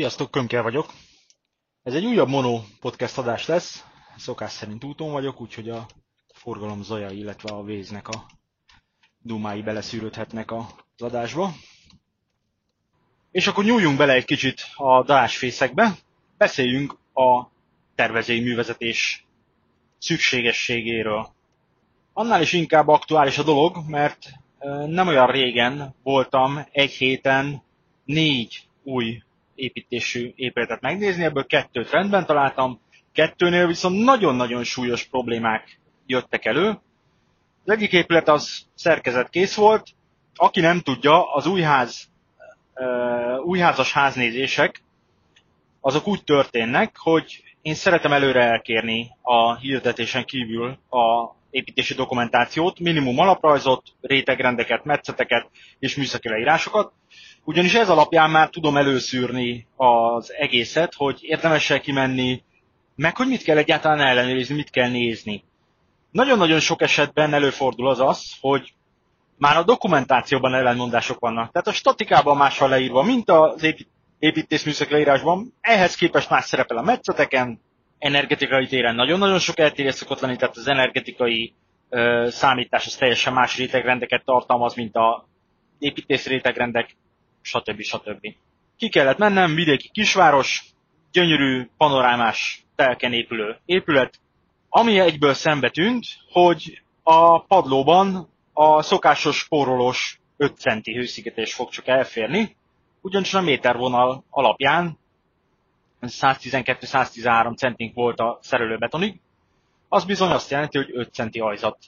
Sziasztok, Kömkel vagyok. Ez egy újabb mono podcast adás lesz. Szokás szerint úton vagyok, úgyhogy a forgalom zaja, illetve a véznek a dumái beleszűrődhetnek az adásba. És akkor nyúljunk bele egy kicsit a darásfészekbe. Beszéljünk a tervezői művezetés szükségességéről. Annál is inkább aktuális a dolog, mert nem olyan régen voltam egy héten négy új építésű épületet megnézni, ebből kettőt rendben találtam, kettőnél viszont nagyon-nagyon súlyos problémák jöttek elő. Az egyik épület az szerkezet kész volt, aki nem tudja, az újház, újházas háznézések azok úgy történnek, hogy én szeretem előre elkérni a hirdetésen kívül a építési dokumentációt, minimum alaprajzot, rétegrendeket, metszeteket és műszaki leírásokat, ugyanis ez alapján már tudom előszűrni az egészet, hogy érdemes kimenni, meg hogy mit kell egyáltalán ellenőrizni, mit kell nézni. Nagyon-nagyon sok esetben előfordul az az, hogy már a dokumentációban ellenmondások vannak. Tehát a statikában máshol leírva, mint az építészműszak leírásban, ehhez képest más szerepel a metszeteken, energetikai téren nagyon-nagyon sok eltérés szokott lenni, tehát az energetikai ö, számítás az teljesen más rétegrendeket tartalmaz, mint a építész rétegrendek, stb. stb. Ki kellett mennem, vidéki kisváros, gyönyörű, panorámás, telken épülő épület, ami egyből szembe tűnt, hogy a padlóban a szokásos spórolós 5 centi hőszigetés fog csak elférni, ugyanis a métervonal alapján 112-113 centink volt a szerelőbetonig, az bizony azt jelenti, hogy 5 centi ajzat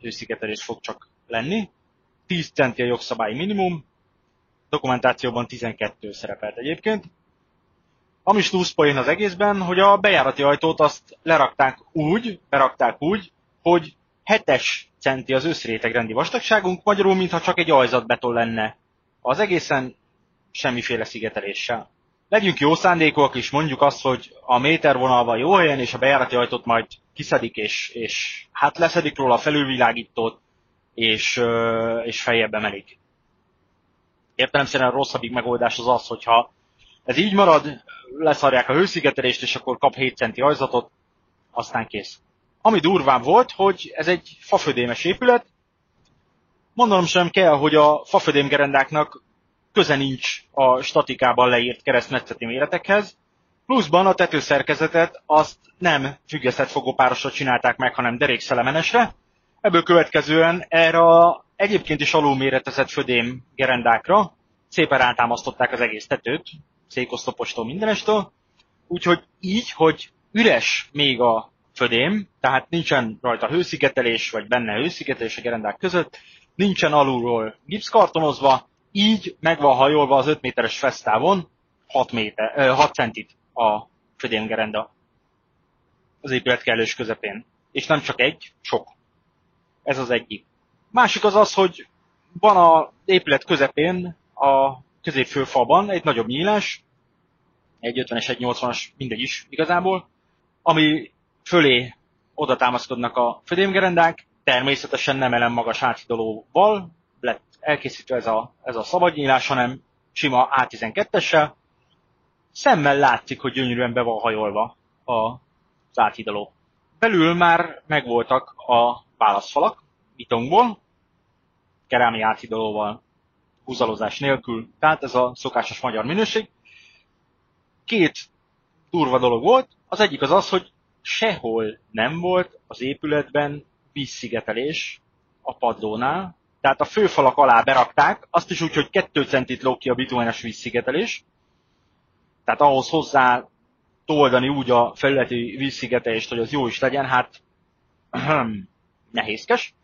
hőszigetelés fog csak lenni. 10 centi a jogszabályi minimum, dokumentációban 12 szerepelt egyébként. Ami slusszpoén az egészben, hogy a bejárati ajtót azt lerakták úgy, berakták úgy, hogy 7-es centi az összrétegrendi vastagságunk, magyarul mintha csak egy ajzatbeton lenne. Az egészen semmiféle szigeteléssel legyünk jó szándékúak, és mondjuk azt, hogy a métervonalban jó helyen, és a bejárati ajtót majd kiszedik, és, és hát leszedik róla a felülvilágítót, és, és feljebb emelik. Értelemszerűen rosszabbik megoldás az az, hogyha ez így marad, leszarják a hőszigetelést, és akkor kap 7 centi ajzatot, aztán kész. Ami durvább volt, hogy ez egy fafödémes épület, mondanom sem kell, hogy a fafödémgerendáknak köze nincs a statikában leírt keresztmetszeti méretekhez, pluszban a tetőszerkezetet azt nem függesztett fogópárosra csinálták meg, hanem derékszelemenesre, ebből következően erre a egyébként is alulméretezett födém gerendákra szépen rátámasztották az egész tetőt, székoszlopostól mindenestől, úgyhogy így, hogy üres még a födém, tehát nincsen rajta hőszigetelés, vagy benne hőszigetelés a gerendák között, nincsen alulról gipszkartonozva, így meg van hajolva az 5 méteres fesztávon 6, méter, 6 centit a födémgerenda az épület kellős közepén. És nem csak egy, sok. Ez az egyik. Másik az az, hogy van a épület közepén, a középfőfalban egy nagyobb nyílás, egy 50-es, egy 80-as, mindegy is igazából, ami fölé oda támaszkodnak a födémgerendák, természetesen nem elem magas áthidalóval, lett elkészítve ez a, ez a szabadnyílás, hanem sima A12-essel. Szemmel látszik, hogy gyönyörűen be van hajolva az áthidaló. Belül már megvoltak a válaszfalak, bitongból, kerámi áthidalóval, húzalozás nélkül, tehát ez a szokásos magyar minőség. Két durva dolog volt, az egyik az az, hogy sehol nem volt az épületben vízszigetelés a padlónál, tehát a főfalak alá berakták, azt is úgy, hogy 2 centit lóg ki a bitumenes vízszigetelés, tehát ahhoz hozzá toldani úgy a felületi vízszigetelést, hogy az jó is legyen, hát nehézkes.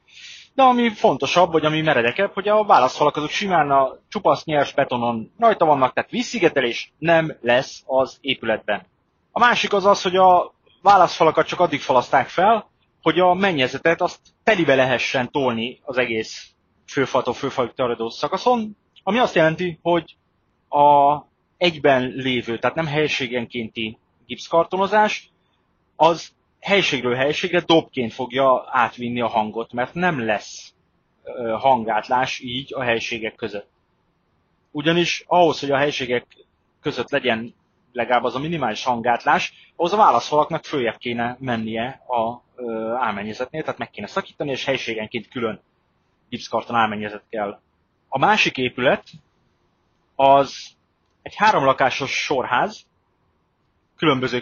De ami fontosabb, vagy ami meredekebb, hogy a válaszfalak azok simán a csupasz nyers betonon rajta vannak, tehát vízszigetelés nem lesz az épületben. A másik az az, hogy a válaszfalakat csak addig falaszták fel, hogy a mennyezetet azt telibe lehessen tolni az egész főfaltól főfalig terjedő szakaszon, ami azt jelenti, hogy a egyben lévő, tehát nem helységenkénti gipszkartonozás, az helységről helységre dobként fogja átvinni a hangot, mert nem lesz hangátlás így a helységek között. Ugyanis ahhoz, hogy a helységek között legyen legalább az a minimális hangátlás, ahhoz a válaszfalaknak följebb kéne mennie a álmennyezetnél, tehát meg kéne szakítani, és helységenként külön gipszkarton álmennyezet kell. A másik épület az egy háromlakásos sorház, különböző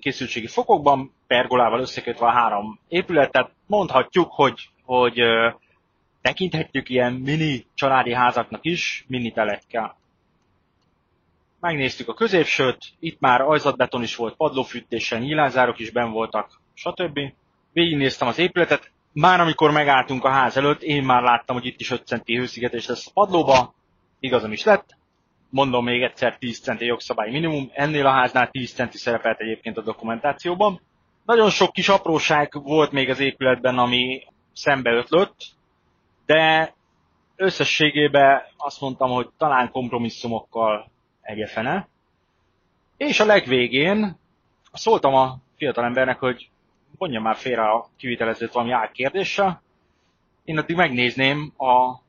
készültségi fokokban, pergolával összekötve a három épületet. Mondhatjuk, hogy, hogy tekinthetjük ilyen mini családi házaknak is, mini telekkel. Megnéztük a középsőt, itt már ajzatbeton is volt, padlófűtéssel, nyílázárok is ben voltak, stb. Végignéztem az épületet, már amikor megálltunk a ház előtt, én már láttam, hogy itt is 5 centi hőszigetés lesz a padlóba, igazam is lett, mondom még egyszer 10 centi jogszabály minimum, ennél a háznál 10 centi szerepelt egyébként a dokumentációban. Nagyon sok kis apróság volt még az épületben, ami szembe ötlött, de összességében azt mondtam, hogy talán kompromisszumokkal egyefene. És a legvégén szóltam a fiatalembernek, hogy mondja már félre a kivitelezőt valami álkérdéssel. Én addig megnézném a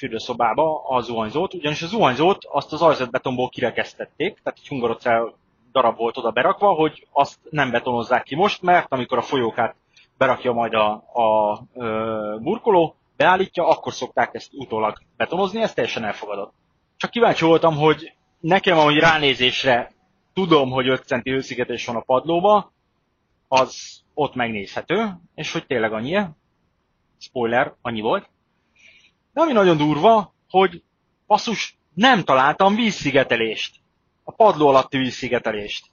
fürdőszobába a zuhanyzót, ugyanis a zuhanyzót azt az ajzatbetonból kirekesztették, tehát egy hungarocell darab volt oda berakva, hogy azt nem betonozzák ki most, mert amikor a folyókát berakja majd a, a ö, burkoló, beállítja, akkor szokták ezt utólag betonozni, ez teljesen elfogadott. Csak kíváncsi voltam, hogy nekem, ahogy ránézésre tudom, hogy 5 centi hőszigetés van a padlóba, az ott megnézhető, és hogy tényleg annyi. Spoiler, annyi volt. De ami nagyon durva, hogy passzus, nem találtam vízszigetelést. A padló alatti vízszigetelést.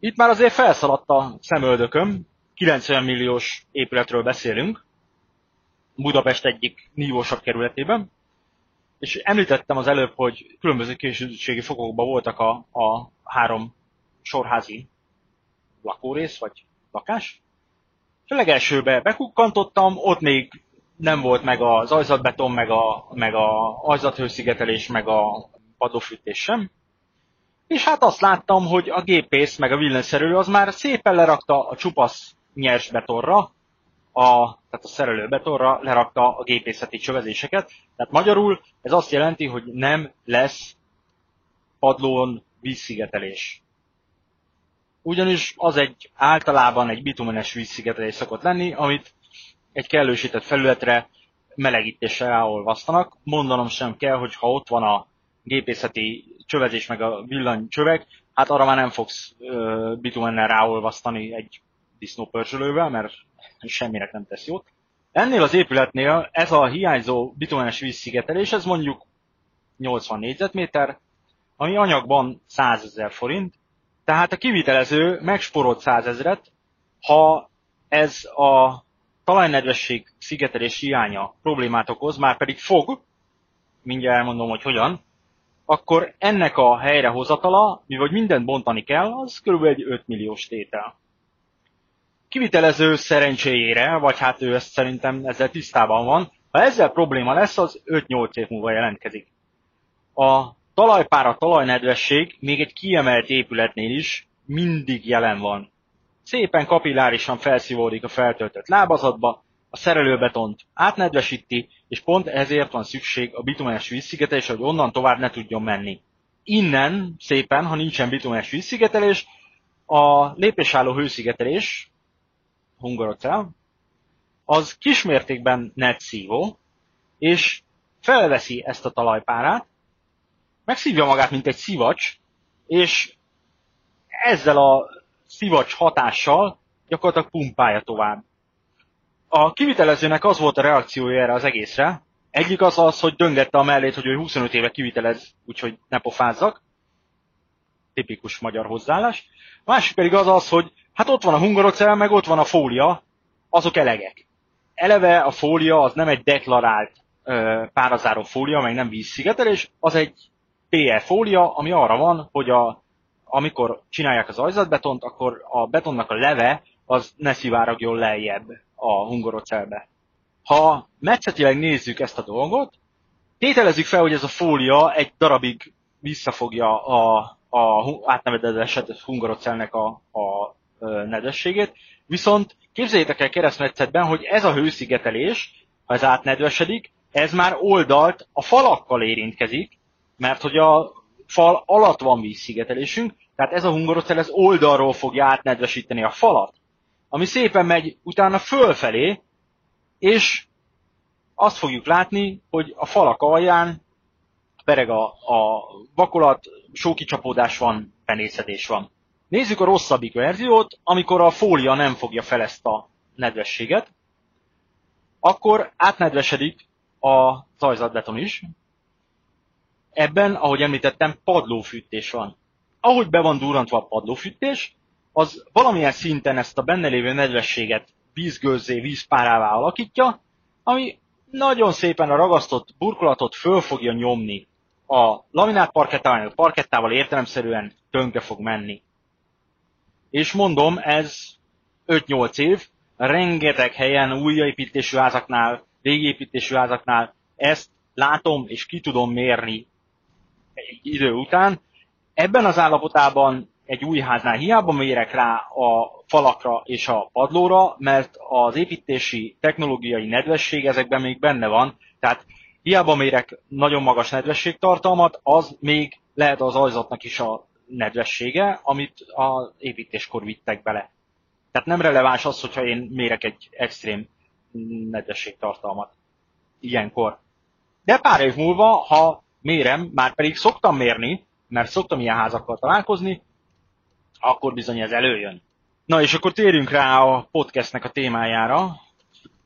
Itt már azért felszaladt a szemöldököm, 90 milliós épületről beszélünk, Budapest egyik nívósabb kerületében, és említettem az előbb, hogy különböző későségi fokokban voltak a, a három sorházi lakórész, vagy lakás. És a legelsőbe bekukkantottam, ott még nem volt meg az ajzatbeton, meg a, meg a ajzathőszigetelés, meg a padlófűtés sem. És hát azt láttam, hogy a gépész, meg a villanyszerelő az már szépen lerakta a csupasz nyers betonra, a, tehát a szerelő betonra lerakta a gépészeti csövezéseket. Tehát magyarul ez azt jelenti, hogy nem lesz padlón vízszigetelés. Ugyanis az egy általában egy bitumenes vízszigetelés szokott lenni, amit egy kellősített felületre melegítéssel ráolvasztanak. Mondanom sem kell, hogy ha ott van a gépészeti csövezés meg a villanycsövek, hát arra már nem fogsz ö, bitumennel ráolvasztani egy disznópörzsölővel, mert semminek nem tesz jót. Ennél az épületnél ez a hiányzó bitumenes vízszigetelés, ez mondjuk 80 négyzetméter, ami anyagban 100 ezer forint, tehát a kivitelező megsporolt 100 ezeret, ha ez a talajnedvesség szigetelés hiánya problémát okoz, már pedig fog, mindjárt elmondom, hogy hogyan, akkor ennek a helyrehozatala, mivel mindent bontani kell, az kb. egy 5 milliós tétel. Kivitelező szerencséjére, vagy hát ő ezt szerintem ezzel tisztában van, ha ezzel probléma lesz, az 5-8 év múlva jelentkezik. A talajpára talajnedvesség még egy kiemelt épületnél is mindig jelen van szépen kapillárisan felszívódik a feltöltött lábazatba, a szerelőbetont átnedvesíti, és pont ezért van szükség a bitumenes vízszigetelés, hogy onnan tovább ne tudjon menni. Innen szépen, ha nincsen bitumenes vízszigetelés, a lépésálló hőszigetelés, hungarocell, az kismértékben netszívó, és felveszi ezt a talajpárát, megszívja magát, mint egy szivacs, és ezzel a szivacs hatással gyakorlatilag pumpálja tovább. A kivitelezőnek az volt a reakciója erre az egészre. Egyik az az, hogy döngette a mellét, hogy ő 25 éve kivitelez, úgyhogy ne pofázzak. Tipikus magyar hozzáállás. A másik pedig az az, hogy hát ott van a hungarocell, meg ott van a fólia, azok elegek. Eleve a fólia az nem egy deklarált ö, párazáró fólia, meg nem vízszigetelés, az egy PE fólia, ami arra van, hogy a amikor csinálják az ajzatbetont, akkor a betonnak a leve az ne szivárogjon lejjebb a hungorocelbe. Ha metszetileg nézzük ezt a dolgot, tételezzük fel, hogy ez a fólia egy darabig visszafogja a, a átnevedezett hungorocelnek a, a, nedvességét, viszont képzeljétek el keresztmetszetben, hogy ez a hőszigetelés, ha ez átnedvesedik, ez már oldalt a falakkal érintkezik, mert hogy a fal alatt van vízszigetelésünk, tehát ez a hungarocell ez oldalról fogja átnedvesíteni a falat, ami szépen megy utána fölfelé, és azt fogjuk látni, hogy a falak alján pereg a, a vakolat, sókicsapódás van, penészedés van. Nézzük a rosszabbik verziót, amikor a fólia nem fogja fel ezt a nedvességet, akkor átnedvesedik a zajzatbeton is. Ebben, ahogy említettem, padlófűtés van. Ahogy be van durrantva a padlófűtés, az valamilyen szinten ezt a benne lévő nedvességet vízgőzzé, vízpárává alakítja, ami nagyon szépen a ragasztott burkolatot föl fogja nyomni. A laminát parkettával, a parkettával értelemszerűen tönkre fog menni. És mondom, ez 5-8 év, rengeteg helyen újjáépítésű házaknál, építésű házaknál ezt látom és ki tudom mérni egy idő után. Ebben az állapotában egy új háznál hiába mérek rá a falakra és a padlóra, mert az építési technológiai nedvesség ezekben még benne van, tehát hiába mérek nagyon magas nedvességtartalmat, az még lehet az ajzatnak is a nedvessége, amit az építéskor vittek bele. Tehát nem releváns az, hogyha én mérek egy extrém nedvességtartalmat ilyenkor. De pár év múlva, ha mérem, már pedig szoktam mérni, mert szoktam ilyen házakkal találkozni, akkor bizony ez előjön. Na és akkor térjünk rá a podcastnek a témájára.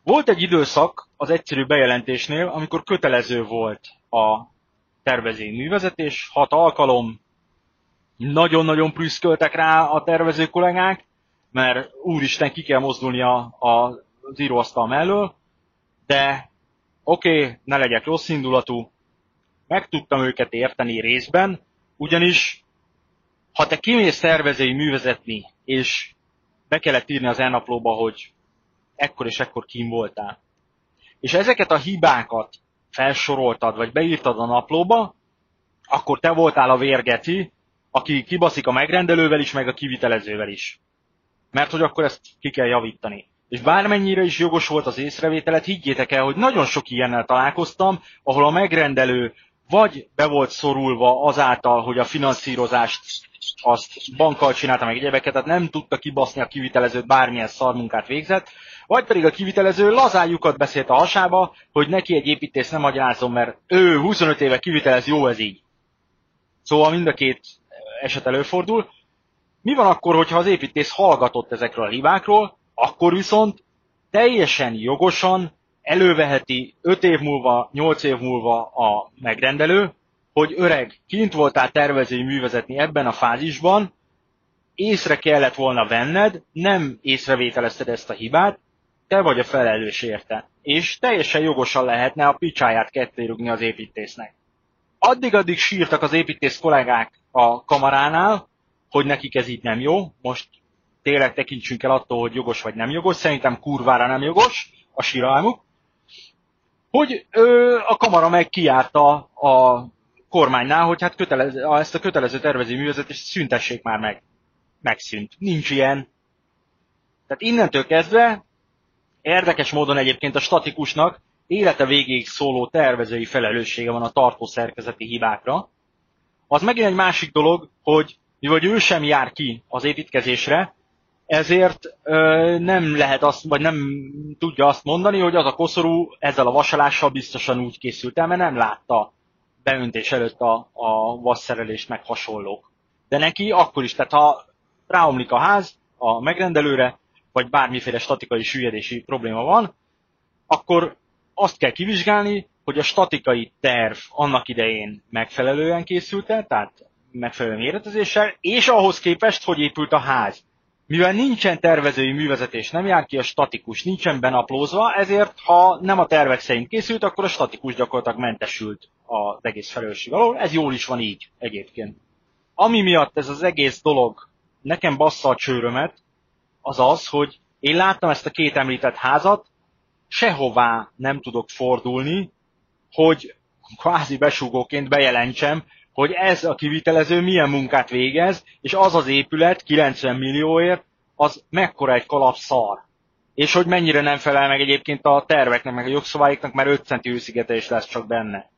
Volt egy időszak az egyszerű bejelentésnél, amikor kötelező volt a tervezény művezetés, hat alkalom, nagyon-nagyon prüszköltek rá a tervező kollégák, mert úristen ki kell mozdulnia az íróasztal mellől, de oké, okay, ne legyek rossz indulatú, meg tudtam őket érteni részben, ugyanis ha te kimész tervezői művezetni, és be kellett írni az elnaplóba, hogy ekkor és ekkor kim voltál, és ezeket a hibákat felsoroltad, vagy beírtad a naplóba, akkor te voltál a vérgeci, aki kibaszik a megrendelővel is, meg a kivitelezővel is. Mert hogy akkor ezt ki kell javítani. És bármennyire is jogos volt az észrevételet, higgyétek el, hogy nagyon sok ilyennel találkoztam, ahol a megrendelő vagy be volt szorulva azáltal, hogy a finanszírozást azt bankkal csinálta meg egyebeket, tehát nem tudta kibaszni a kivitelezőt, bármilyen szarmunkát végzett, vagy pedig a kivitelező lazájukat beszélt a hasába, hogy neki egy építész nem magyarázom, mert ő 25 éve kivitelez, jó ez így. Szóval mind a két eset előfordul. Mi van akkor, hogyha az építész hallgatott ezekről a hibákról, akkor viszont teljesen jogosan előveheti 5 év múlva, 8 év múlva a megrendelő, hogy öreg, kint voltál tervezői művezetni ebben a fázisban, észre kellett volna venned, nem észrevételezted ezt a hibát, te vagy a felelős érte. És teljesen jogosan lehetne a picsáját kettérugni az építésznek. Addig-addig sírtak az építész kollégák a kamaránál, hogy nekik ez így nem jó. Most tényleg tekintsünk el attól, hogy jogos vagy nem jogos. Szerintem kurvára nem jogos a síralmuk. Hogy ö, a kamara meg kiárta a kormánynál, hogy hát kötelező, ezt a kötelező tervező művezetést szüntessék már meg. Megszűnt. Nincs ilyen. Tehát innentől kezdve érdekes módon egyébként a statikusnak élete végéig szóló tervezői felelőssége van a tartószerkezeti hibákra. Az megint egy másik dolog, hogy mivel ő sem jár ki az építkezésre, ezért ö, nem lehet azt, vagy nem tudja azt mondani, hogy az a koszorú ezzel a vasalással biztosan úgy készült el, mert nem látta beöntés előtt a, a vasszerelést meg hasonlók. De neki akkor is, tehát ha ráomlik a ház a megrendelőre, vagy bármiféle statikai süllyedési probléma van, akkor azt kell kivizsgálni, hogy a statikai terv annak idején megfelelően készült el, tehát megfelelő méretezéssel, és ahhoz képest, hogy épült a ház. Mivel nincsen tervezői művezetés, nem jár ki a statikus, nincsen benaplózva, ezért ha nem a tervek szerint készült, akkor a statikus gyakorlatilag mentesült az egész felelősség alól. Ez jól is van így egyébként. Ami miatt ez az egész dolog nekem bassza a csőrömet, az az, hogy én láttam ezt a két említett házat, sehová nem tudok fordulni, hogy kvázi besúgóként bejelentsem, hogy ez a kivitelező milyen munkát végez, és az az épület 90 millióért, az mekkora egy kalap szar. És hogy mennyire nem felel meg egyébként a terveknek, meg a jogszabályoknak, mert 5 centi hőszigetelés lesz csak benne.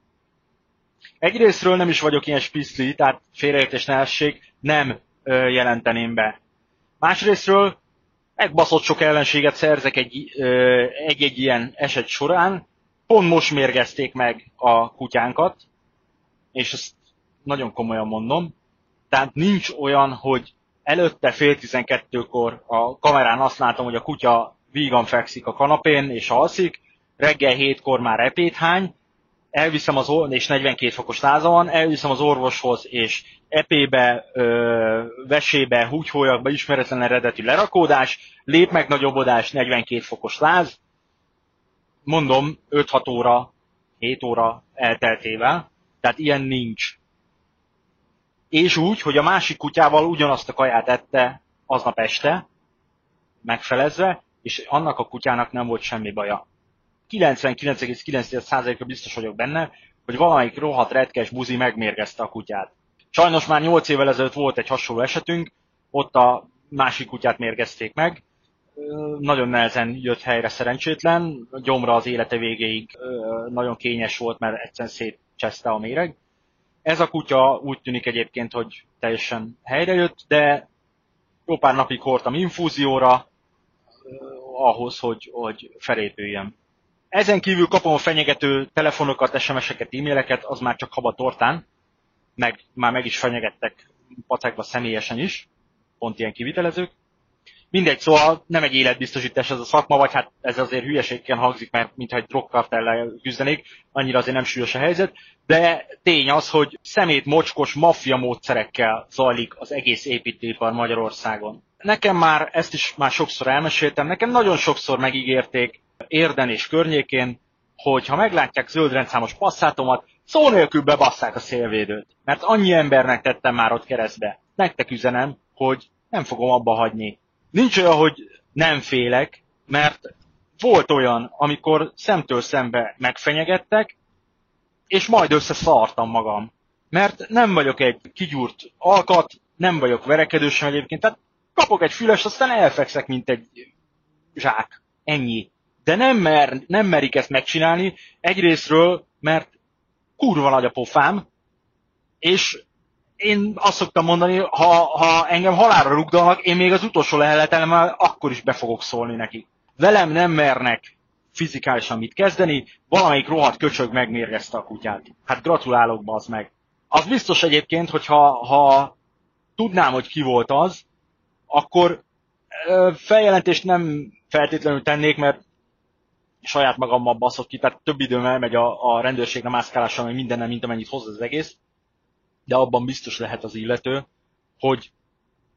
Egyrésztről nem is vagyok ilyen spiszli, tehát félreértés ne nem ö, jelenteném be. Másrésztről megbaszott sok ellenséget szerzek egy-egy ilyen eset során. Pont most mérgezték meg a kutyánkat, és ezt nagyon komolyan mondom. Tehát nincs olyan, hogy előtte fél tizenkettőkor a kamerán azt látom, hogy a kutya vígan fekszik a kanapén és alszik, reggel hétkor már epét hány, elviszem az orvos, és 42 fokos láza van, elviszem az orvoshoz, és epébe, ö, vesébe, húgyhólyakba, ismeretlen eredetű lerakódás, lép meg nagyobbodás, 42 fokos láz, mondom, 5-6 óra, 7 óra elteltével, tehát ilyen nincs. És úgy, hogy a másik kutyával ugyanazt a kaját ette aznap este, megfelezve, és annak a kutyának nem volt semmi baja. 99,9%-a biztos vagyok benne, hogy valamelyik rohadt retkes buzi megmérgezte a kutyát. Sajnos már 8 évvel ezelőtt volt egy hasonló esetünk, ott a másik kutyát mérgezték meg, nagyon nehezen jött helyre szerencsétlen, gyomra az élete végéig nagyon kényes volt, mert egyszerűen szétcseszte a méreg. Ez a kutya úgy tűnik egyébként, hogy teljesen helyre jött, de jó pár napig hordtam infúzióra, ahhoz, hogy, hogy felépüljön. Ezen kívül kapom a fenyegető telefonokat, SMS-eket, e-maileket, az már csak haba tortán, meg már meg is fenyegettek pacekba személyesen is, pont ilyen kivitelezők. Mindegy, szóval nem egy életbiztosítás ez a szakma, vagy hát ez azért hülyeségként hangzik, mert mintha egy drogkartellel küzdenék, annyira azért nem súlyos a helyzet, de tény az, hogy szemét mocskos maffia módszerekkel zajlik az egész építőipar Magyarországon. Nekem már ezt is már sokszor elmeséltem, nekem nagyon sokszor megígérték Érden és környékén, hogy ha meglátják zöldrendszámos passzátomat, szó nélkül bebasszák a szélvédőt. Mert annyi embernek tettem már ott keresztbe. Nektek üzenem, hogy nem fogom abba hagyni. Nincs olyan, hogy nem félek, mert volt olyan, amikor szemtől szembe megfenyegettek, és majd összeszartam magam. Mert nem vagyok egy kigyúrt alkat, nem vagyok verekedős egyébként, tehát kapok egy füles, aztán elfekszek, mint egy zsák. Ennyi. De nem, mer, nem merik ezt megcsinálni, egyrésztről, mert kurva nagy a pofám, és én azt szoktam mondani, ha, ha engem halálra rugdalnak, én még az utolsó leheletelemmel akkor is be fogok szólni neki. Velem nem mernek fizikálisan mit kezdeni, valamelyik rohadt köcsög megmérgezte a kutyát. Hát gratulálok, az meg. Az biztos egyébként, hogy ha, ha tudnám, hogy ki volt az, akkor feljelentést nem feltétlenül tennék, mert saját magammal baszott ki, tehát több időm elmegy a, a rendőrségre mászkálással, meg mindennel, mint amennyit hoz az egész, de abban biztos lehet az illető, hogy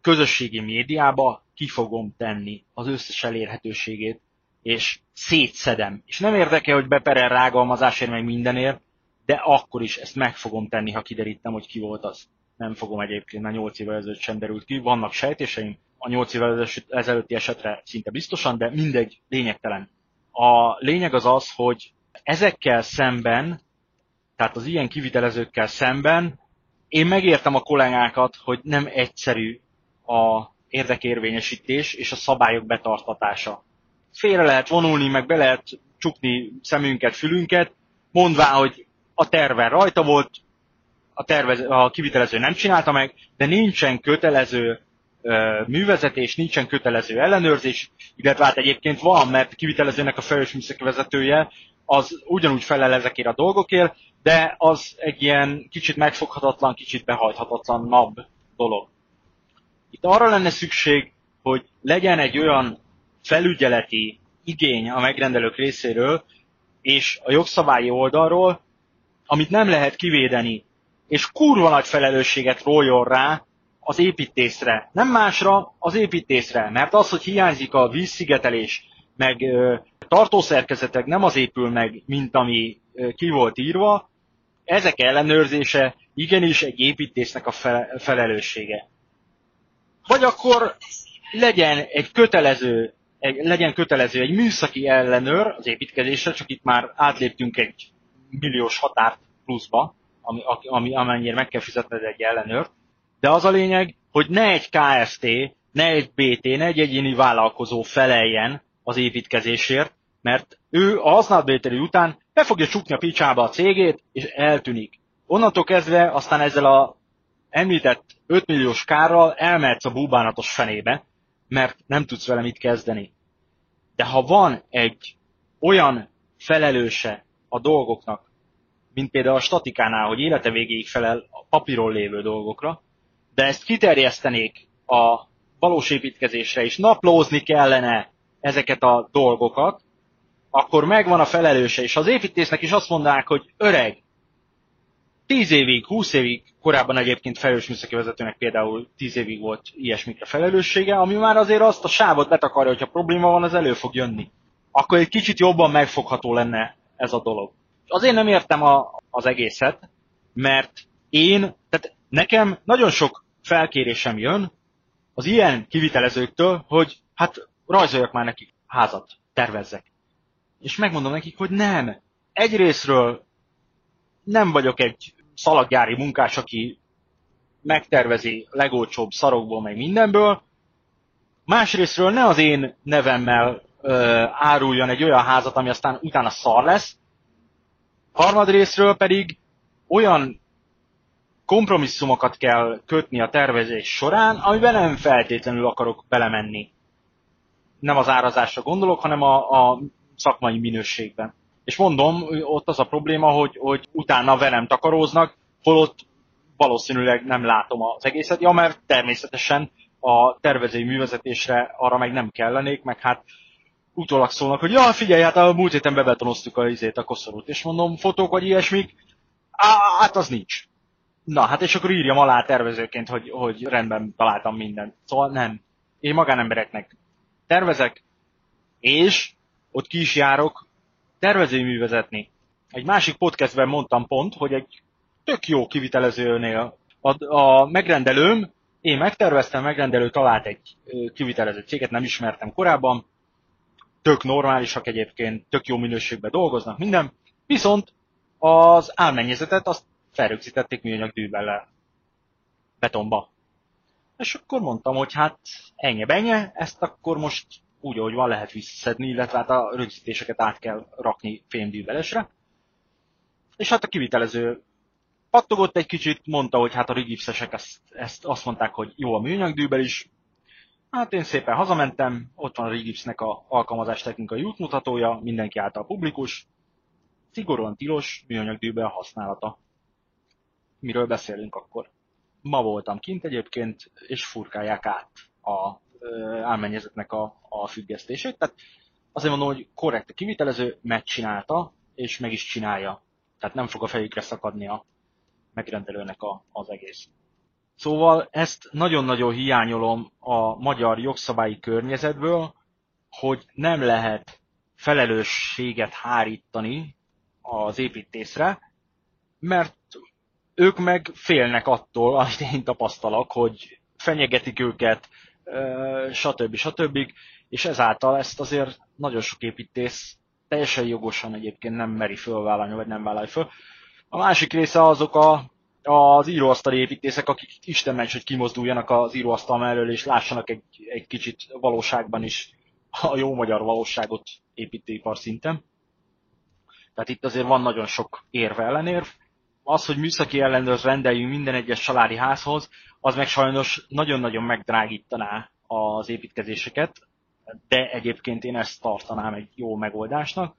közösségi médiába ki fogom tenni az összes elérhetőségét, és szétszedem. És nem érdekel, hogy beperel rágalmazásért meg mindenért, de akkor is ezt meg fogom tenni, ha kiderítem, hogy ki volt az. Nem fogom egyébként, mert 8 évvel ezelőtt sem derült ki. Vannak sejtéseim, a 8 évvel ezelőtti esetre szinte biztosan, de mindegy, lényegtelen. A lényeg az az, hogy ezekkel szemben, tehát az ilyen kivitelezőkkel szemben, én megértem a kollégákat, hogy nem egyszerű a érdekérvényesítés és a szabályok betartatása. Félre lehet vonulni, meg be lehet csukni szemünket, fülünket, mondvá, hogy a terve rajta volt, a, tervez, a kivitelező nem csinálta meg, de nincsen kötelező művezetés, nincsen kötelező ellenőrzés, illetve hát egyébként van, mert kivitelezőnek a felelős műszaki vezetője az ugyanúgy felel ezekért a dolgokért, de az egy ilyen kicsit megfoghatatlan, kicsit behajthatatlanabb dolog. Itt arra lenne szükség, hogy legyen egy olyan felügyeleti igény a megrendelők részéről, és a jogszabályi oldalról, amit nem lehet kivédeni, és kurva nagy felelősséget róljon rá az építészre. Nem másra, az építészre. Mert az, hogy hiányzik a vízszigetelés, meg tartószerkezetek nem az épül meg, mint ami ki volt írva, ezek ellenőrzése igenis egy építésznek a fe, felelőssége. Vagy akkor legyen egy kötelező, egy, legyen kötelező egy műszaki ellenőr az építkezésre, csak itt már átléptünk egy milliós határt pluszba, ami, ami, amennyire meg kell fizetned egy ellenőrt, de az a lényeg, hogy ne egy KFT, ne egy BT, ne egy egyéni vállalkozó feleljen az építkezésért, mert ő a használatvételi után be fogja csukni a picsába a cégét, és eltűnik. onnantól kezdve aztán ezzel a említett 5 milliós kárral elmehetsz a búbánatos fenébe, mert nem tudsz vele mit kezdeni. De ha van egy olyan felelőse a dolgoknak, mint például a statikánál, hogy élete végéig felel a papíron lévő dolgokra, de ezt kiterjesztenék a valós építkezésre, és naplózni kellene ezeket a dolgokat, akkor megvan a felelőse, és az építésznek is azt mondanák, hogy öreg, 10 évig, 20 évig, korábban egyébként felelős műszaki vezetőnek például 10 évig volt ilyesmikre felelőssége, ami már azért azt a sávot betakarja, hogyha probléma van, az elő fog jönni. Akkor egy kicsit jobban megfogható lenne ez a dolog. Azért nem értem a, az egészet, mert én, tehát nekem nagyon sok felkérésem jön az ilyen kivitelezőktől, hogy hát rajzoljak már nekik házat, tervezzek. És megmondom nekik, hogy nem. Egyrésztről nem vagyok egy szalaggyári munkás, aki megtervezi legolcsóbb szarokból, meg mindenből. Másrésztről ne az én nevemmel ö, áruljon egy olyan házat, ami aztán utána szar lesz. Harmadrésztről pedig olyan kompromisszumokat kell kötni a tervezés során, amiben nem feltétlenül akarok belemenni. Nem az árazásra gondolok, hanem a, a szakmai minőségben. És mondom, ott az a probléma, hogy, hogy utána velem takaróznak, holott valószínűleg nem látom az egészet. Ja, mert természetesen a tervezői művezetésre arra meg nem kellenék, meg hát utólag szólnak, hogy ja, figyelj, hát a múlt héten bebetonoztuk a izét, a koszorút, és mondom, fotók vagy ilyesmik, Á, hát az nincs. Na, hát és akkor írjam alá tervezőként, hogy, hogy rendben találtam mindent. Szóval nem. Én magánembereknek tervezek, és ott ki is járok tervezői művezetni. Egy másik podcastben mondtam pont, hogy egy tök jó kivitelezőnél a, a megrendelőm, én megterveztem, megrendelő talált egy kivitelező céget, nem ismertem korábban, tök normálisak egyébként, tök jó minőségben dolgoznak, minden, viszont az álmennyezetet azt felrögzítették műanyag dűbellel betonba. És akkor mondtam, hogy hát ennyi benye, ezt akkor most úgy, ahogy van, lehet visszaszedni, illetve hát a rögzítéseket át kell rakni fémdűvelesre. És hát a kivitelező pattogott egy kicsit, mondta, hogy hát a rigipszesek ezt, ezt azt mondták, hogy jó a műanyagdűbel is. Hát én szépen hazamentem, ott van a rigipsznek a alkalmazás technikai útmutatója, mindenki által publikus, szigorúan tilos műanyagdűbel használata. Miről beszélünk akkor? Ma voltam kint egyébként, és furkálják át a álmennyezetnek a, a függesztését. Tehát azért mondom, hogy korrekt a kivitelező, megcsinálta, és meg is csinálja. Tehát nem fog a fejükre szakadni a megrendelőnek a, az egész. Szóval ezt nagyon-nagyon hiányolom a magyar jogszabályi környezetből, hogy nem lehet felelősséget hárítani az építészre, mert ők meg félnek attól, amit én tapasztalok, hogy fenyegetik őket, stb. stb. És ezáltal ezt azért nagyon sok építész teljesen jogosan egyébként nem meri fölvállalni, vagy nem vállalja föl. A másik része azok a, az íróasztali építészek, akik Isten ments, hogy kimozduljanak az íróasztal mellől, és lássanak egy, egy kicsit valóságban is a jó magyar valóságot építőipar szinten. Tehát itt azért van nagyon sok érve ellenérv. Az, hogy műszaki ellenőrz rendeljünk minden egyes családi házhoz, az meg sajnos nagyon-nagyon megdrágítaná az építkezéseket, de egyébként én ezt tartanám egy jó megoldásnak.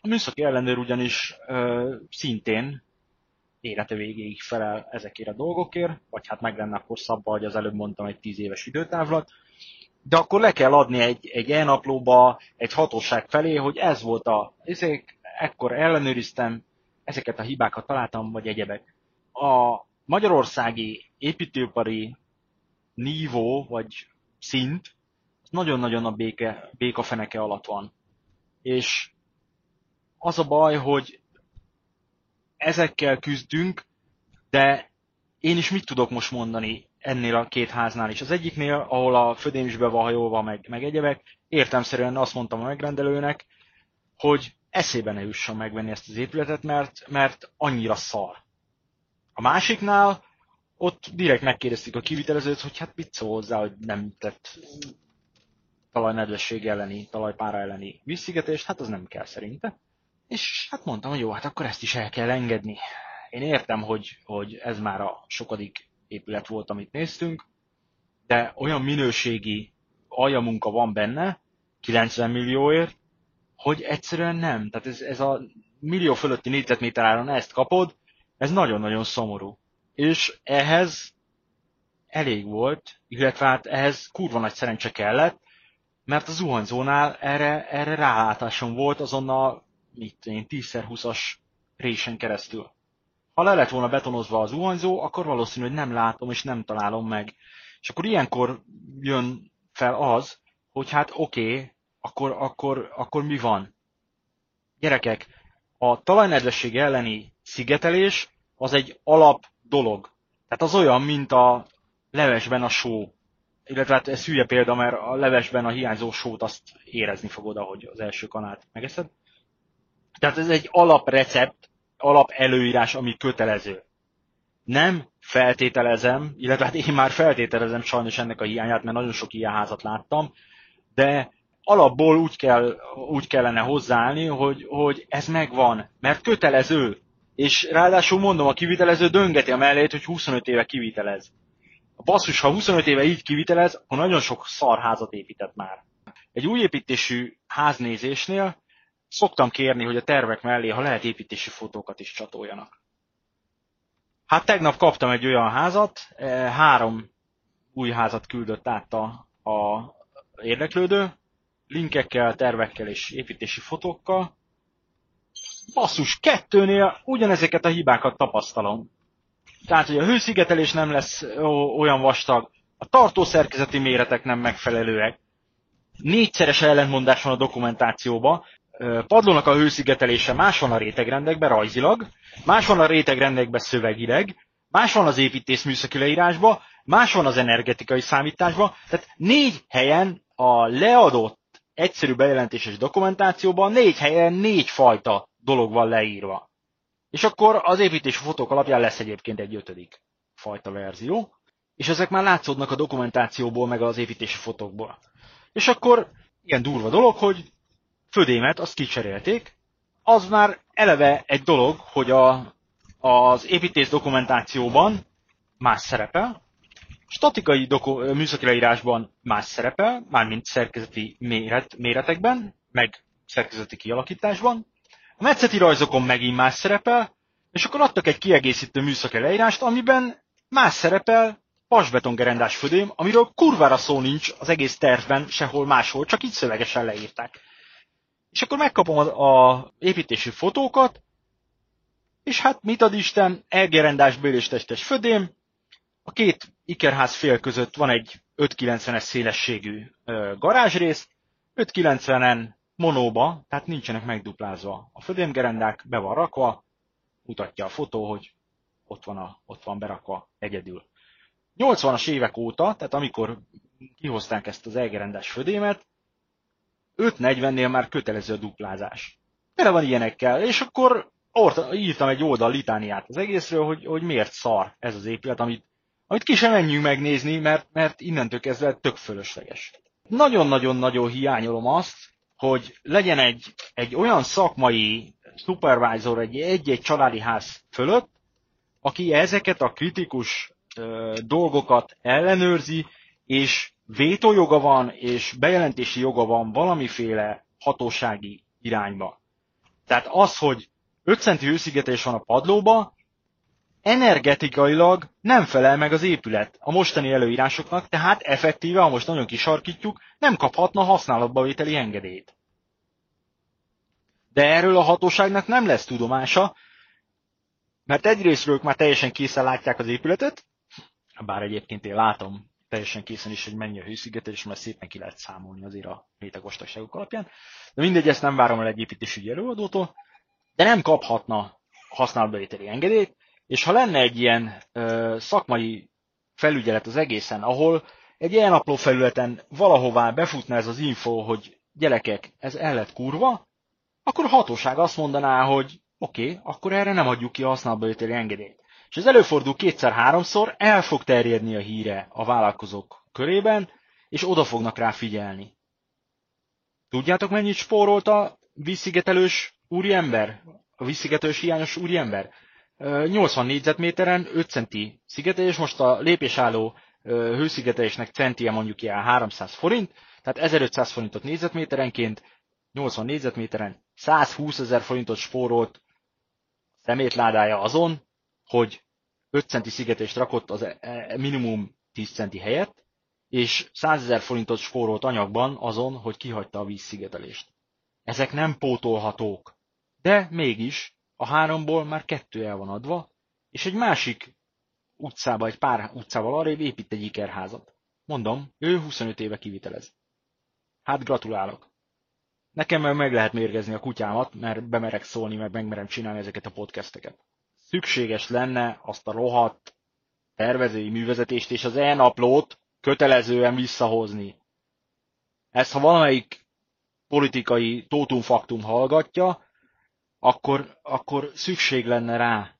A műszaki ellenőr ugyanis ö, szintén élete végéig felel ezekért a dolgokért, vagy hát meg lenne akkor szabba, hogy az előbb mondtam, egy tíz éves időtávlat, de akkor le kell adni egy, egy e-naplóba, egy hatóság felé, hogy ez volt a, ezek, ekkor ellenőriztem, ezeket a hibákat találtam, vagy egyebek. A magyarországi építőipari nívó, vagy szint, nagyon-nagyon a béke, békafeneke alatt van. És az a baj, hogy ezekkel küzdünk, de én is mit tudok most mondani ennél a két háznál is. Az egyiknél, ahol a födém is be meg, meg egyebek, értemszerűen azt mondtam a megrendelőnek, hogy eszébe ne jusson megvenni ezt az épületet, mert, mert annyira szar. A másiknál ott direkt megkérdezték a kivitelezőt, hogy hát mit szól hozzá, hogy nem tett talajnedvesség elleni, talajpára elleni vízszigetést, hát az nem kell szerinte. És hát mondtam, hogy jó, hát akkor ezt is el kell engedni. én értem, hogy, hogy ez már a sokadik épület volt, amit néztünk, de olyan minőségi aljamunka van benne, 90 millióért, hogy egyszerűen nem. Tehát ez, ez a millió fölötti négyzetméter áron ezt kapod, ez nagyon-nagyon szomorú. És ehhez elég volt, illetve hát ehhez kurva nagy szerencse kellett, mert a zuhanyzónál erre, erre rálátásom volt azonnal, mit én, 10x20-as résen keresztül. Ha le lett volna betonozva az zuhanyzó, akkor valószínű, hogy nem látom és nem találom meg. És akkor ilyenkor jön fel az, hogy hát oké, okay, akkor, akkor, akkor mi van? Gyerekek, a talajnedvesség elleni szigetelés az egy alap dolog. Tehát az olyan, mint a levesben a só. Illetve hát ez hülye példa, mert a levesben a hiányzó sót azt érezni fogod, ahogy az első kanát megeszed. Tehát ez egy alaprecept, alap előírás, ami kötelező. Nem feltételezem, illetve hát én már feltételezem sajnos ennek a hiányát, mert nagyon sok ilyen házat láttam, de alapból úgy, kell, úgy kellene hozzáállni, hogy, hogy ez megvan, mert kötelező. És ráadásul mondom, a kivitelező döngeti a mellét, hogy 25 éve kivitelez. A basszus, ha 25 éve így kivitelez, akkor nagyon sok szarházat épített már. Egy új építésű háznézésnél szoktam kérni, hogy a tervek mellé, ha lehet építési fotókat is csatoljanak. Hát tegnap kaptam egy olyan házat, eh, három új házat küldött át a, a érdeklődő, linkekkel, tervekkel és építési fotókkal. Basszus, kettőnél ugyanezeket a hibákat tapasztalom. Tehát, hogy a hőszigetelés nem lesz olyan vastag, a tartószerkezeti méretek nem megfelelőek, négyszeres ellentmondás van a dokumentációban, padlónak a hőszigetelése más van a rétegrendekben rajzilag, más van a rétegrendekben szövegileg, más van az építész műszaki leírásban, más van az energetikai számításban, tehát négy helyen a leadott egyszerű bejelentéses dokumentációban négy helyen négy fajta dolog van leírva. És akkor az építési fotók alapján lesz egyébként egy ötödik fajta verzió, és ezek már látszódnak a dokumentációból, meg az építési fotókból. És akkor ilyen durva dolog, hogy födémet azt kicserélték, az már eleve egy dolog, hogy a, az építés dokumentációban más szerepel, statikai doku, műszaki leírásban más szerepel, mármint szerkezeti méret, méretekben, meg szerkezeti kialakításban, a metszeti rajzokon megint más szerepel, és akkor adtak egy kiegészítő műszaki leírást, amiben más szerepel pasbetongerendás födém, amiről kurvára szó nincs az egész tervben, sehol máshol, csak így szövegesen leírták. És akkor megkapom a, a építési fotókat, és hát mit ad Isten, elgerendás bélés födém, a két ikerház fél között van egy 590-es szélességű garázsrész, 590-en monóba, tehát nincsenek megduplázva. A födémgerendák be van rakva, mutatja a fotó, hogy ott van, a, ott van berakva egyedül. 80-as évek óta, tehát amikor kihozták ezt az elgerendás födémet, 5.40-nél már kötelező a duplázás. Bele van ilyenekkel, és akkor orta, írtam egy oldal litániát az egészről, hogy, hogy miért szar ez az épület, amit, amit ki sem menjünk megnézni, mert, mert innentől kezdve tök fölösleges. Nagyon-nagyon-nagyon hiányolom azt, hogy legyen egy, egy olyan szakmai supervisor egy, egy-egy családi ház fölött, aki ezeket a kritikus ö, dolgokat ellenőrzi, és vétójoga van, és bejelentési joga van valamiféle hatósági irányba. Tehát az, hogy 5 centi hőszigetés van a padlóba, energetikailag nem felel meg az épület a mostani előírásoknak, tehát effektíve, ha most nagyon kisarkítjuk, nem kaphatna használatba vételi engedélyt. De erről a hatóságnak nem lesz tudomása, mert egyrésztről ők már teljesen készen látják az épületet, bár egyébként én látom teljesen készen is, hogy mennyi a hőszigetelés, mert szépen ki lehet számolni azért a réteg vastagságok alapján. De mindegy, ezt nem várom el egy építésügyi előadótól, de nem kaphatna használatbevételi engedélyt, és ha lenne egy ilyen ö, szakmai felügyelet az egészen, ahol egy ilyen napló felületen valahová befutna ez az info, hogy gyerekek, ez el lett kurva, akkor a hatóság azt mondaná, hogy oké, okay, akkor erre nem adjuk ki a használatbevételi engedélyt. És ez előfordul kétszer-háromszor, el fog terjedni a híre a vállalkozók körében, és oda fognak rá figyelni. Tudjátok, mennyit spórolt a vízszigetelős úriember? A vízszigetelős hiányos úriember? 80 négyzetméteren 5 centi szigetelés, most a lépésálló hőszigetelésnek centie mondjuk ilyen 300 forint, tehát 1500 forintot négyzetméterenként, 80 négyzetméteren 120 ezer forintot spórolt szemétládája azon, hogy 5 centi szigetést rakott az e, e, minimum 10 centi helyett, és 100 ezer forintot spórolt anyagban azon, hogy kihagyta a vízszigetelést. Ezek nem pótolhatók. De mégis a háromból már kettő el van adva, és egy másik utcába, egy pár utcával arrébb épít egy ikerházat. Mondom, ő 25 éve kivitelez. Hát gratulálok. Nekem meg lehet mérgezni a kutyámat, mert bemerek szólni, mert megmerem csinálni ezeket a podcasteket. Szükséges lenne azt a rohadt tervezői művezetést és az e-naplót kötelezően visszahozni. Ezt ha valamelyik politikai tótumfaktum hallgatja, akkor, akkor szükség lenne rá.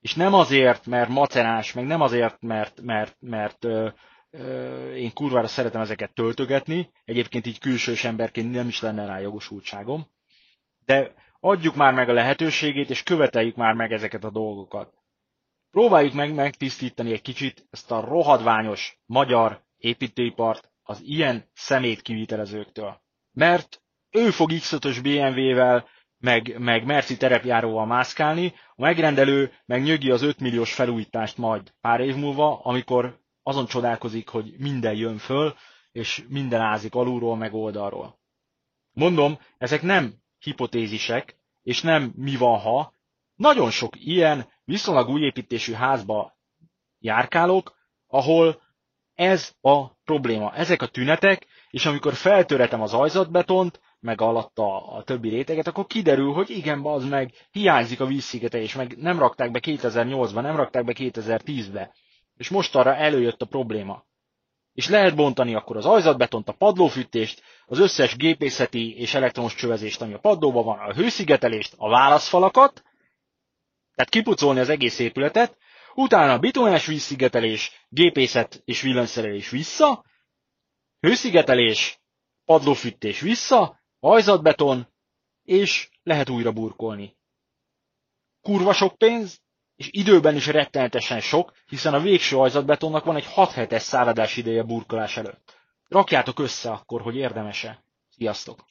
És nem azért, mert macerás, meg nem azért, mert, mert, mert ö, ö, én kurvára szeretem ezeket töltögetni, egyébként így külsős emberként nem is lenne rá jogosultságom, de adjuk már meg a lehetőségét, és követeljük már meg ezeket a dolgokat. Próbáljuk meg megtisztítani egy kicsit ezt a rohadványos magyar építőipart az ilyen szemét kivitelezőktől. Mert ő fog X5-ös BMW-vel meg, meg Merci terepjáróval mászkálni, a megrendelő meg nyögi az 5 milliós felújítást majd pár év múlva, amikor azon csodálkozik, hogy minden jön föl, és minden ázik alulról, meg oldalról. Mondom, ezek nem hipotézisek, és nem mi van ha. Nagyon sok ilyen viszonylag új építésű házba járkálok, ahol ez a probléma, ezek a tünetek, és amikor feltöretem az ajzatbetont, meg alatta a többi réteget, akkor kiderül, hogy igen, az meg hiányzik a vízszigetelés, meg nem rakták be 2008-ban, nem rakták be 2010-be. És most arra előjött a probléma. És lehet bontani akkor az ajzatbetont, a padlófűtést, az összes gépészeti és elektromos csövezést, ami a padlóban van, a hőszigetelést, a válaszfalakat, tehát kipucolni az egész épületet, utána a bitonás vízszigetelés, gépészet és villanyszerelés vissza, hőszigetelés, padlófűtés vissza, hajzatbeton, és lehet újra burkolni. Kurva sok pénz, és időben is rettenetesen sok, hiszen a végső hajzatbetonnak van egy 6 hetes száradás ideje burkolás előtt. Rakjátok össze akkor, hogy érdemese. Sziasztok!